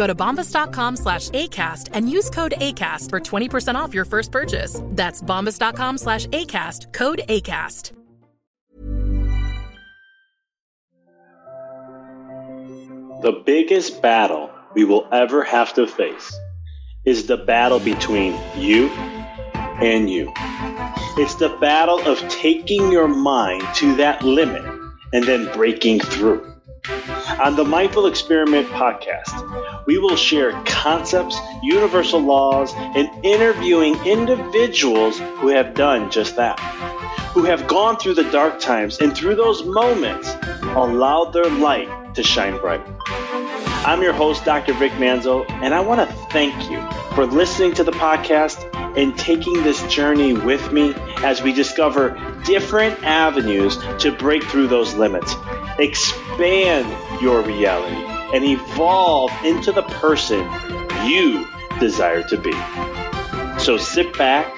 Go to bombas.com slash ACAST and use code ACAST for 20% off your first purchase. That's bombas.com slash ACAST, code ACAST. The biggest battle we will ever have to face is the battle between you and you. It's the battle of taking your mind to that limit and then breaking through. On the Mindful Experiment podcast, we will share concepts, universal laws, and interviewing individuals who have done just that, who have gone through the dark times and through those moments allowed their light to shine bright. I'm your host, Dr. Vic Manzo, and I want to thank you for listening to the podcast and taking this journey with me as we discover different avenues to break through those limits, expand your reality, and evolve into the person you desire to be. So sit back,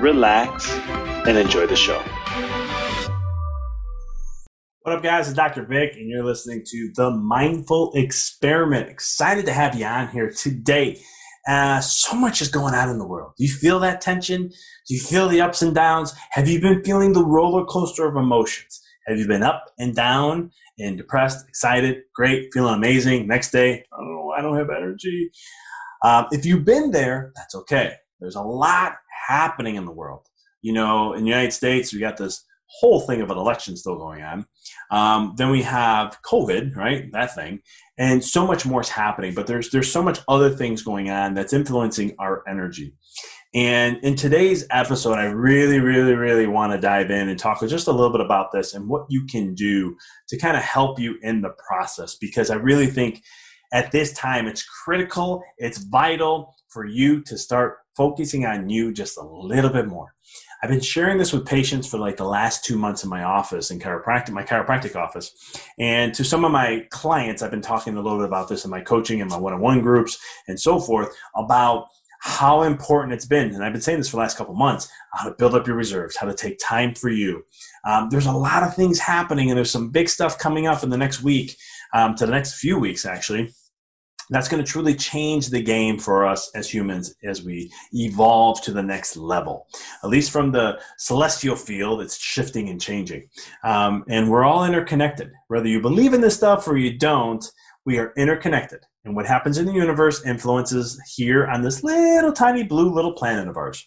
relax, and enjoy the show. What up, guys? It's Dr. Vic, and you're listening to The Mindful Experiment. Excited to have you on here today. Uh, so much is going on in the world. Do you feel that tension? Do you feel the ups and downs? Have you been feeling the roller coaster of emotions? Have you been up and down and depressed, excited, great, feeling amazing? Next day, oh, I don't have energy. Um, if you've been there, that's okay. There's a lot happening in the world. You know, in the United States, we got this whole thing of an election still going on. Um, then we have COVID, right? That thing, and so much more is happening. But there's there's so much other things going on that's influencing our energy. And in today's episode, I really, really, really want to dive in and talk just a little bit about this and what you can do to kind of help you in the process. Because I really think at this time it's critical, it's vital for you to start focusing on you just a little bit more. I've been sharing this with patients for like the last two months in my office in chiropractic, my chiropractic office. And to some of my clients, I've been talking a little bit about this in my coaching and my one-on-one groups and so forth about how important it's been. And I've been saying this for the last couple months, how to build up your reserves, how to take time for you. Um, there's a lot of things happening and there's some big stuff coming up in the next week, um, to the next few weeks actually that's going to truly change the game for us as humans as we evolve to the next level. At least from the celestial field, it's shifting and changing. Um, and we're all interconnected. Whether you believe in this stuff or you don't, we are interconnected. And what happens in the universe influences here on this little tiny blue little planet of ours.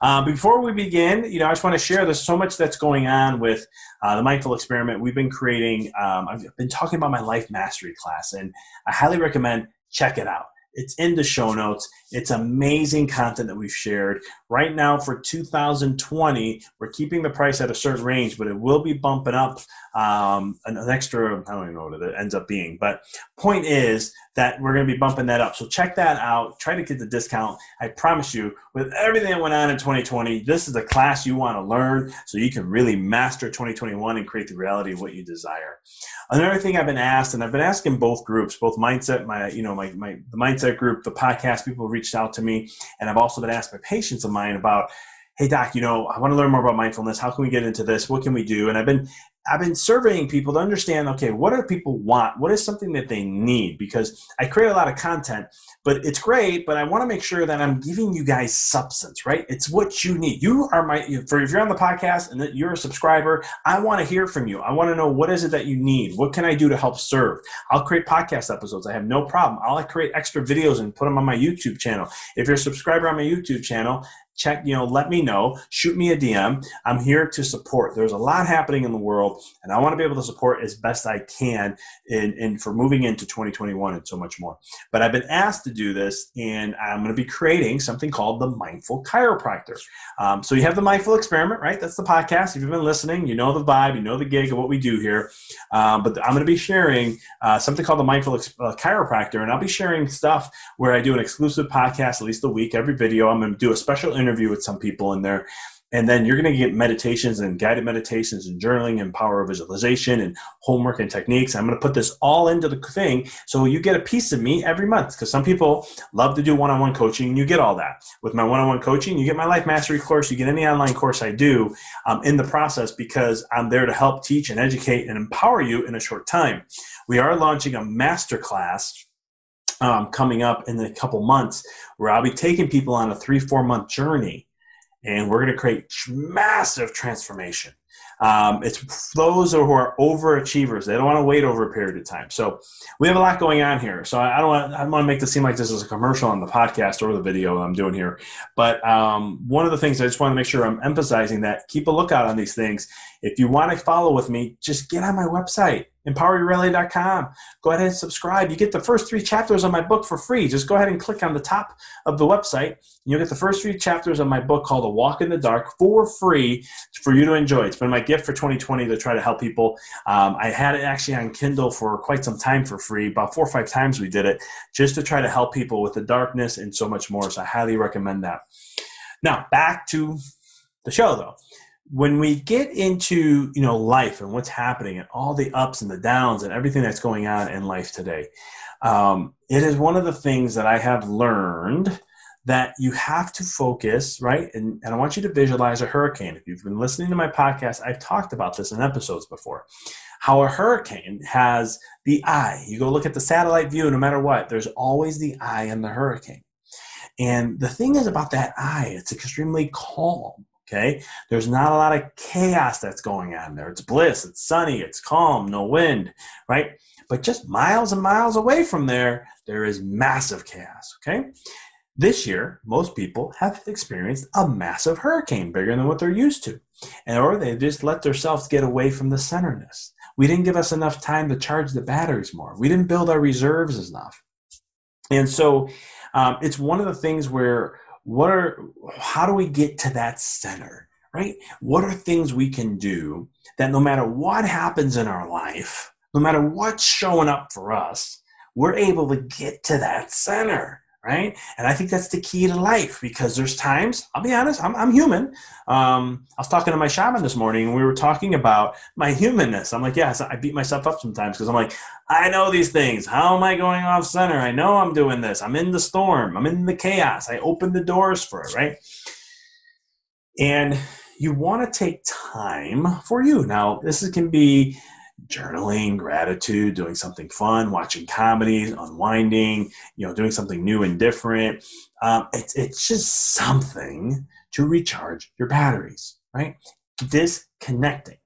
Uh, before we begin, you know, I just want to share there's so much that's going on with uh, the mindful experiment. We've been creating, um, I've been talking about my life mastery class, and I highly recommend check it out. It's in the show notes. It's amazing content that we've shared. Right now for 2020, we're keeping the price at a certain range, but it will be bumping up um, an, an, extra, I don't even know what it ends up being. But point is that we're going to be bumping that up. So check that out. Try to get the discount. I promise you, with everything that went on in 2020, this is a class you want to learn so you can really master 2021 and create the reality of what you desire. Another thing I've been asked, and I've been asking both groups, both mindset, my, you know, my, my the mindset group, the podcast people reached out to me, and I've also been asked by patients of mine about hey doc you know i want to learn more about mindfulness how can we get into this what can we do and i've been I've been surveying people to understand okay, what do people want? What is something that they need? Because I create a lot of content, but it's great, but I want to make sure that I'm giving you guys substance, right? It's what you need. You are my, for if you're on the podcast and you're a subscriber, I want to hear from you. I want to know what is it that you need? What can I do to help serve? I'll create podcast episodes. I have no problem. I'll create extra videos and put them on my YouTube channel. If you're a subscriber on my YouTube channel, check, you know, let me know, shoot me a DM. I'm here to support. There's a lot happening in the world, and I want to be able to support as best I can in, in for moving into 2021 and so much more. But I've been asked to do this, and I'm going to be creating something called the Mindful Chiropractor. Um, so you have the Mindful Experiment, right? That's the podcast. If you've been listening, you know the vibe, you know the gig of what we do here. Um, but I'm going to be sharing uh, something called the Mindful uh, Chiropractor, and I'll be sharing stuff where I do an exclusive podcast at least a week, every video. I'm going to do a special interview with some people in there. And then you're going to get meditations and guided meditations and journaling and power visualization and homework and techniques. I'm going to put this all into the thing so you get a piece of me every month because some people love to do one on one coaching and you get all that. With my one on one coaching, you get my life mastery course, you get any online course I do um, in the process because I'm there to help teach and educate and empower you in a short time. We are launching a master class um, coming up in a couple months where I'll be taking people on a three, four month journey and we're going to create massive transformation. Um, it's those who are overachievers. They don't want to wait over a period of time. So we have a lot going on here. So I don't want, I don't want to make this seem like this is a commercial on the podcast or the video I'm doing here. But um, one of the things I just want to make sure I'm emphasizing that keep a lookout on these things. If you want to follow with me, just get on my website empoweryourreality.com. Go ahead and subscribe. You get the first three chapters of my book for free. Just go ahead and click on the top of the website. You'll get the first three chapters of my book called A Walk in the Dark for free for you to enjoy. It's been my gift for 2020 to try to help people. Um, I had it actually on Kindle for quite some time for free. About four or five times we did it just to try to help people with the darkness and so much more. So I highly recommend that. Now, back to the show though when we get into you know life and what's happening and all the ups and the downs and everything that's going on in life today um, it is one of the things that i have learned that you have to focus right? And, and i want you to visualize a hurricane. If you've been listening to my podcast i've talked about this in episodes before. How a hurricane has the eye. You go look at the satellite view no matter what there's always the eye in the hurricane. And the thing is about that eye it's extremely calm Okay. There's not a lot of chaos that's going on there. It's bliss, it's sunny, it's calm, no wind, right? But just miles and miles away from there, there is massive chaos. Okay. This year, most people have experienced a massive hurricane bigger than what they're used to. And or they just let themselves get away from the centerness. We didn't give us enough time to charge the batteries more. We didn't build our reserves enough. And so um, it's one of the things where what are how do we get to that center right? What are things we can do that no matter what happens in our life no matter what's showing up for us we're able to get to that center right? And I think that's the key to life because there's times, I'll be honest, I'm, I'm human. Um, I was talking to my shaman this morning and we were talking about my humanness. I'm like, yes, I beat myself up sometimes because I'm like, I know these things. How am I going off center? I know I'm doing this. I'm in the storm. I'm in the chaos. I open the doors for it, right? And you want to take time for you. Now, this can be journaling, gratitude, doing something fun, watching comedies, unwinding, you know, doing something new and different. Um, it's, it's just something to recharge your batteries, right? Disconnecting.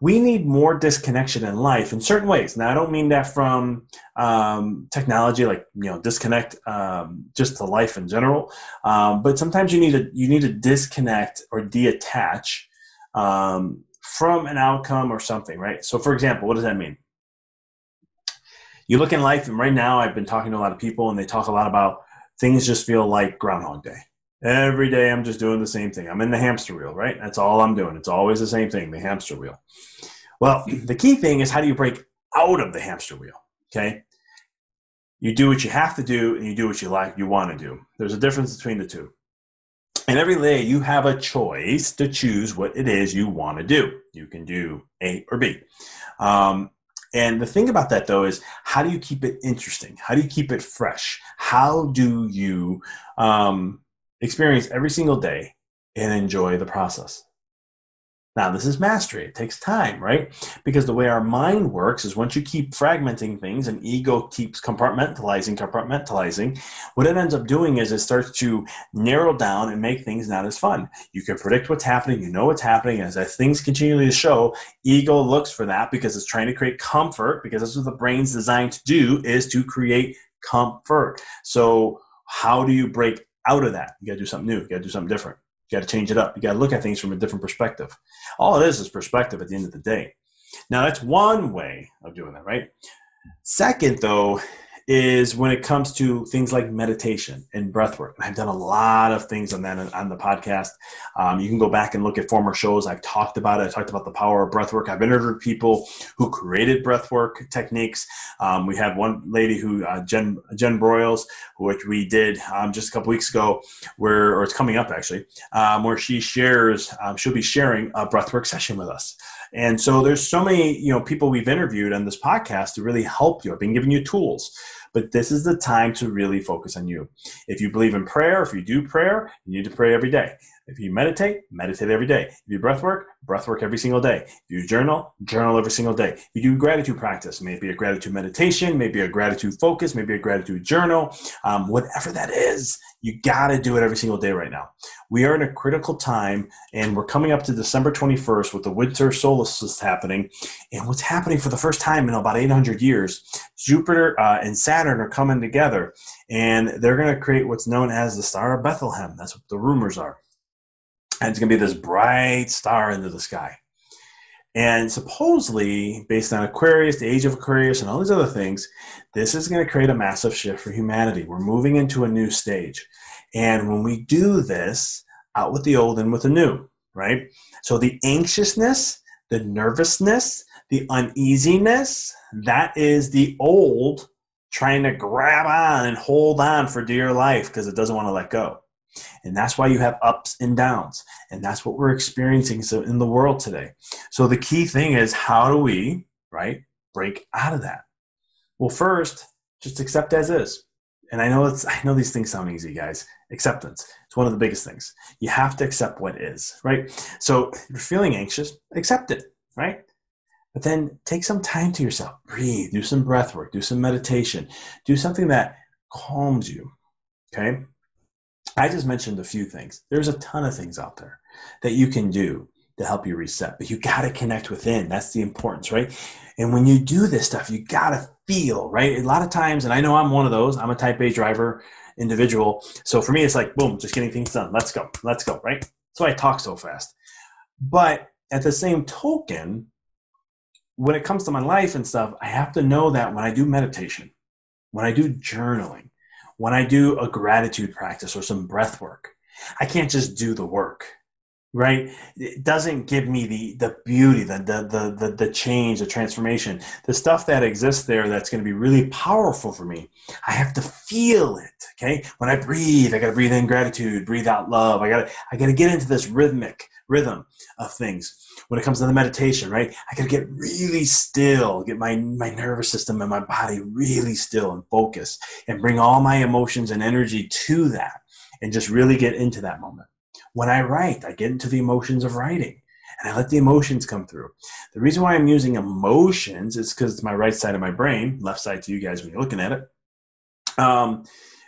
We need more disconnection in life in certain ways. Now, I don't mean that from um, technology, like you know, disconnect um, just to life in general. Um, but sometimes you need to you need to disconnect or detach um, from an outcome or something, right? So, for example, what does that mean? You look in life, and right now I've been talking to a lot of people, and they talk a lot about things just feel like Groundhog Day. Every day I'm just doing the same thing. I'm in the hamster wheel, right? That's all I'm doing. It's always the same thing, the hamster wheel. Well, the key thing is how do you break out of the hamster wheel? Okay. You do what you have to do and you do what you like, you want to do. There's a difference between the two. And every day you have a choice to choose what it is you want to do. You can do A or B. Um, and the thing about that though is how do you keep it interesting? How do you keep it fresh? How do you um, experience every single day and enjoy the process? Now, this is mastery. It takes time, right? Because the way our mind works is once you keep fragmenting things and ego keeps compartmentalizing, compartmentalizing, what it ends up doing is it starts to narrow down and make things not as fun. You can predict what's happening, you know what's happening, as, things continually show, ego looks for that because it's trying to create comfort, because that's what the brain's designed to do, is to create comfort. So, how do you break out of that? You gotta do something new, you gotta do something different. You got to change it up. You got to look at things from a different perspective. All it is is perspective at the end of the day. Now, that's one way of doing that, right? Second, though, is when it comes to things like meditation and breath work. I've done a lot of things on that on the podcast. Um, you can go back and look at former shows. I've talked about it. I talked about the power of breath work. I've interviewed people who created breath work techniques. Um, we have one lady who, uh, Jen, Jen Broyles, which we did um, just a couple weeks ago, where, or it's coming up actually, um, where she shares, um, she'll be sharing a breathwork session with us. And so there's so many, you know, people we've interviewed on this podcast to really help you. I've been giving you tools, but this is the time to really focus on you. If you believe in prayer, if you do prayer, you need to pray every day. If you meditate, meditate every day. If you breath work, breath work every single day. If you journal, journal every single day. If you do gratitude practice, maybe a gratitude meditation, maybe a gratitude focus, maybe a gratitude journal, um, whatever that is, you got to do it every single day right now. We are in a critical time, and we're coming up to December 21st with the winter solstice happening. And what's happening for the first time in about 800 years, Jupiter uh, and Saturn are coming together, and they're going to create what's known as the Star of Bethlehem. That's what the rumors are. And it's going to be this bright star into the sky. And supposedly, based on Aquarius, the age of Aquarius, and all these other things, this is going to create a massive shift for humanity. We're moving into a new stage. And when we do this, out with the old and with the new, right? So the anxiousness, the nervousness, the uneasiness, that is the old trying to grab on and hold on for dear life because it doesn't want to let go. And that's why you have ups and downs. And that's what we're experiencing so in the world today. So the key thing is how do we, right, break out of that? Well, first, just accept as is. And I know it's I know these things sound easy, guys. Acceptance. It's one of the biggest things. You have to accept what is, right? So if you're feeling anxious, accept it, right? But then take some time to yourself. Breathe, do some breath work, do some meditation, do something that calms you. Okay? I just mentioned a few things. There's a ton of things out there that you can do to help you reset, but you got to connect within. That's the importance, right? And when you do this stuff, you got to feel, right? A lot of times, and I know I'm one of those, I'm a type A driver individual. So for me, it's like, boom, just getting things done. Let's go. Let's go, right? That's why I talk so fast. But at the same token, when it comes to my life and stuff, I have to know that when I do meditation, when I do journaling, when I do a gratitude practice or some breath work, I can't just do the work, right? It doesn't give me the the beauty, the the the the, the change, the transformation, the stuff that exists there that's going to be really powerful for me. I have to feel it. Okay, when I breathe, I got to breathe in gratitude, breathe out love. I got to I got to get into this rhythmic rhythm of things when it comes to the meditation, right? I gotta get really still, get my, my nervous system and my body really still and focus and bring all my emotions and energy to that and just really get into that moment. When I write, I get into the emotions of writing and I let the emotions come through. The reason why I'm using emotions is because it's my right side of my brain, left side to you guys when you're looking at it. Um,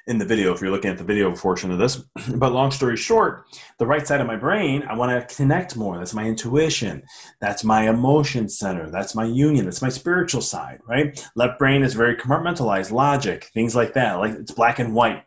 in the video if you're looking at the video portion of this. But long story short, the right side of my brain, I want to connect more. That's my intuition. That's my emotion center. That's my union. That's my spiritual side, right? Left brain is very compartmentalized, logic, things like that. Like it's black and white.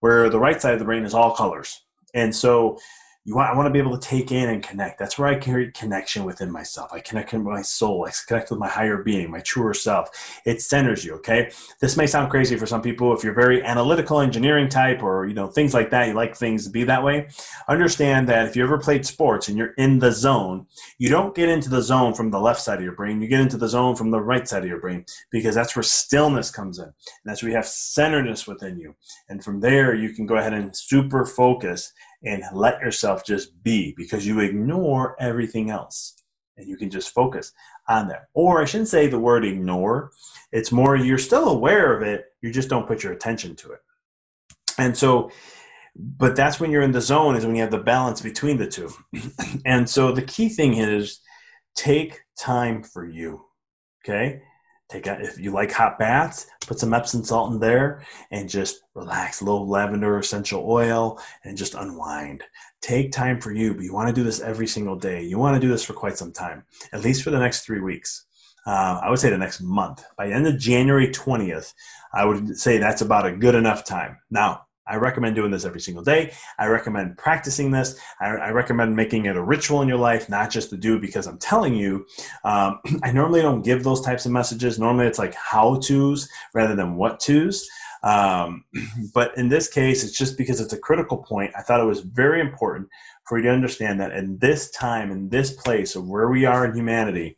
Where the right side of the brain is all colors. And so you want, I want to be able to take in and connect. That's where I carry connection within myself. I connect with my soul. I connect with my higher being, my truer self. It centers you. Okay. This may sound crazy for some people. If you're very analytical engineering type or, you know, things like that, you like things to be that way. Understand that if you ever played sports and you're in the zone, you don't get into the zone from the left side of your brain. You get into the zone from the right side of your brain because that's where stillness comes in. And that's where you have centeredness within you. And from there, you can go ahead and super focus and let yourself just be because you ignore everything else and you can just focus on that. Or I shouldn't say the word ignore, it's more you're still aware of it, you just don't put your attention to it. And so, but that's when you're in the zone, is when you have the balance between the two. and so the key thing is take time for you. Okay. Take out, if you like hot baths, put some Epsom salt in there and just relax. A little lavender essential oil and just unwind. Take time for you, but you want to do this every single day. You want to do this for quite some time, at least for the next three weeks. Uh, I would say the next month. By the end of January 20th, I would say that's about a good enough time. Now, I recommend doing this every single day. I recommend practicing this. I, I, recommend making it a ritual in your life, not just to do because I'm telling you. Um, I normally don't give those types of messages. Normally it's like how to's rather than what to's. Um, but in this case, it's just because it's a critical point. I thought it was very important for you to understand that in this time, in this place of where we are in humanity,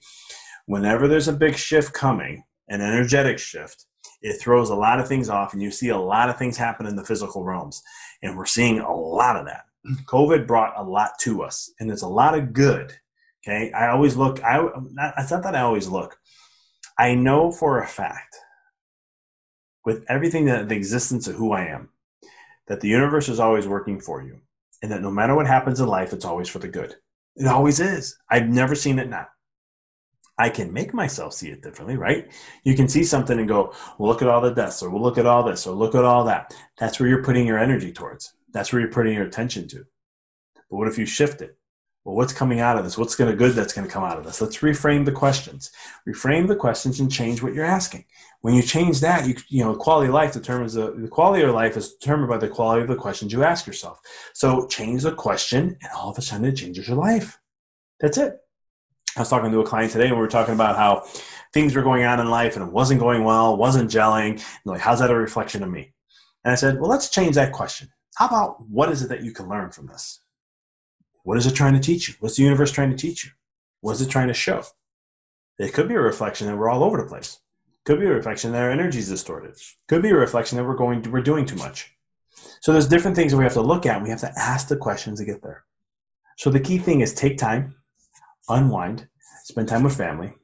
whenever there's a big shift coming, an energetic shift, it throws a lot of things off and you see a lot of things happen in the physical realms. And we're seeing a lot of that. Mm-hmm. Covid brought a lot to us and it's a lot of good okay? I always look i it's not that i always look. I know for a fact with everything that the existence of who i am that the universe is always working for you and that no matter what happens in life it's always for the good. It always is. I've never seen it not I can make myself see it differently, right? You can see something and go, well, look at all the deaths, or we'll look at all this, or look at all that. That's where you're putting your energy towards. That's where you're putting your attention to. But what if you shift it? Well, what's coming out of this? What's going to good that's going to come out of this? Let's reframe the questions. Reframe the questions and change what you're asking. When you change that, you you know, quality of life determines the, the quality of your life is determined by the quality of the questions you ask yourself. So change the question, and all of a sudden it changes your life. That's it. I was talking to a client today and we were talking about how things were going on in life and it wasn't going well, wasn't gelling. like, how's that a reflection of me? And I said, well, let's change that question. How about what is it that you can learn from this? What is it trying to teach you? What's the universe trying to teach you? What is it trying to show? It could be a reflection that we're all over the place. Could be a reflection that our energy is distorted. Could be a reflection that we're going to, we're doing too much. So there's different things that we have to look at. We have to ask the questions to get there. So the key thing is take time, unwind, spend time with family,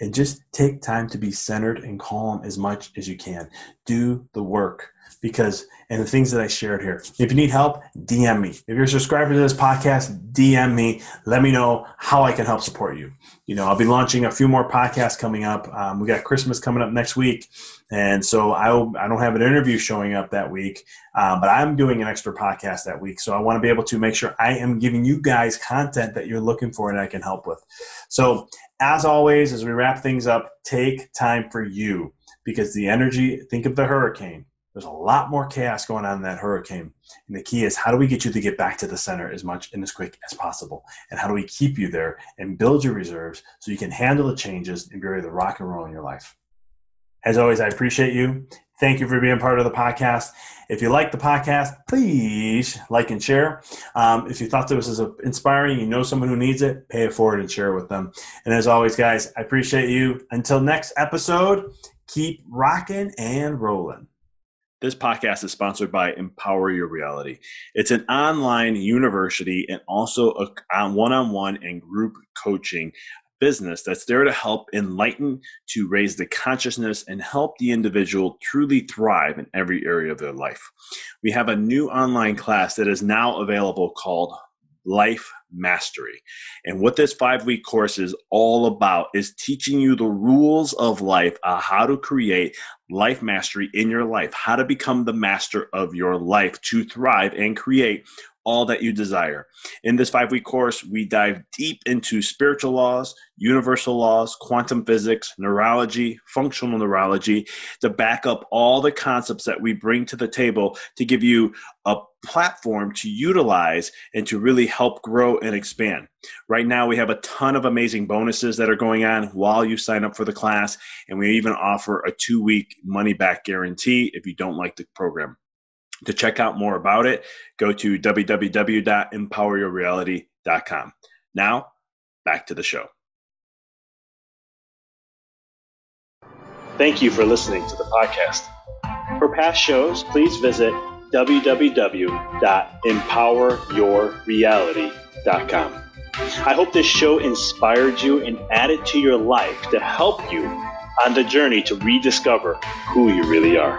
and just take time to be centered and calm as much as you can. Do the work because, and the things that I shared here. If you need help, DM me. If you're a subscriber to this podcast, DM me. Let me know how I can help support you. You know, I'll be launching a few more podcasts coming up. Um, we got Christmas coming up next week. And so I, I don't have an interview showing up that week, um, but I'm doing an extra podcast that week. So I want to be able to make sure I am giving you guys content that you're looking for and I can help with. So as always, as we wrap things up, take time for you because the energy, think of the hurricane. There's a lot more chaos going on in that hurricane. And the key is how do we get you to get back to the center as much and as quick as possible? And how do we keep you there and build your reserves so you can handle the changes and be ready to rock and roll in your life? As always, I appreciate you. Thank you for being part of the podcast. If you like the podcast, please like and share. Um, if you thought this was inspiring, you know someone who needs it, pay it forward and share it with them. And as always, guys, I appreciate you. Until next episode, keep rocking and rolling. This podcast is sponsored by Empower Your Reality. It's an online university and also a one on one and group coaching business that's there to help enlighten, to raise the consciousness, and help the individual truly thrive in every area of their life. We have a new online class that is now available called Life Mastery. And what this five week course is all about is teaching you the rules of life, uh, how to create life mastery in your life, how to become the master of your life to thrive and create all that you desire. In this five week course, we dive deep into spiritual laws, universal laws, quantum physics, neurology, functional neurology to back up all the concepts that we bring to the table to give you a platform to utilize and to really help grow and expand. Right now, we have a ton of amazing bonuses that are going on while you sign up for the class, and we even offer a two week money back guarantee if you don't like the program. To check out more about it, go to www.empoweryourreality.com. Now, back to the show. Thank you for listening to the podcast. For past shows, please visit www.empoweryourreality.com. I hope this show inspired you and added to your life to help you on the journey to rediscover who you really are.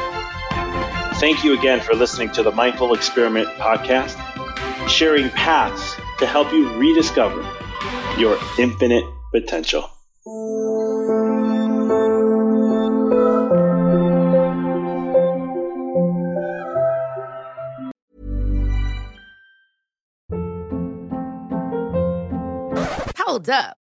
Thank you again for listening to the Mindful Experiment podcast, sharing paths to help you rediscover your infinite potential. Hold up.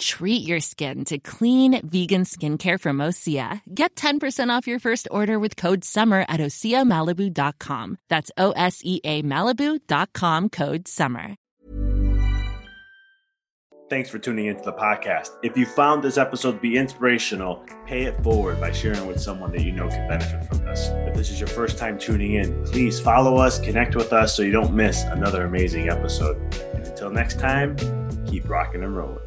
Treat your skin to clean vegan skincare from Osea. Get 10% off your first order with code SUMMER at OseaMalibu.com. That's O S E A Malibu.com code SUMMER. Thanks for tuning into the podcast. If you found this episode to be inspirational, pay it forward by sharing with someone that you know can benefit from this. If this is your first time tuning in, please follow us, connect with us so you don't miss another amazing episode. And until next time, keep rocking and rolling.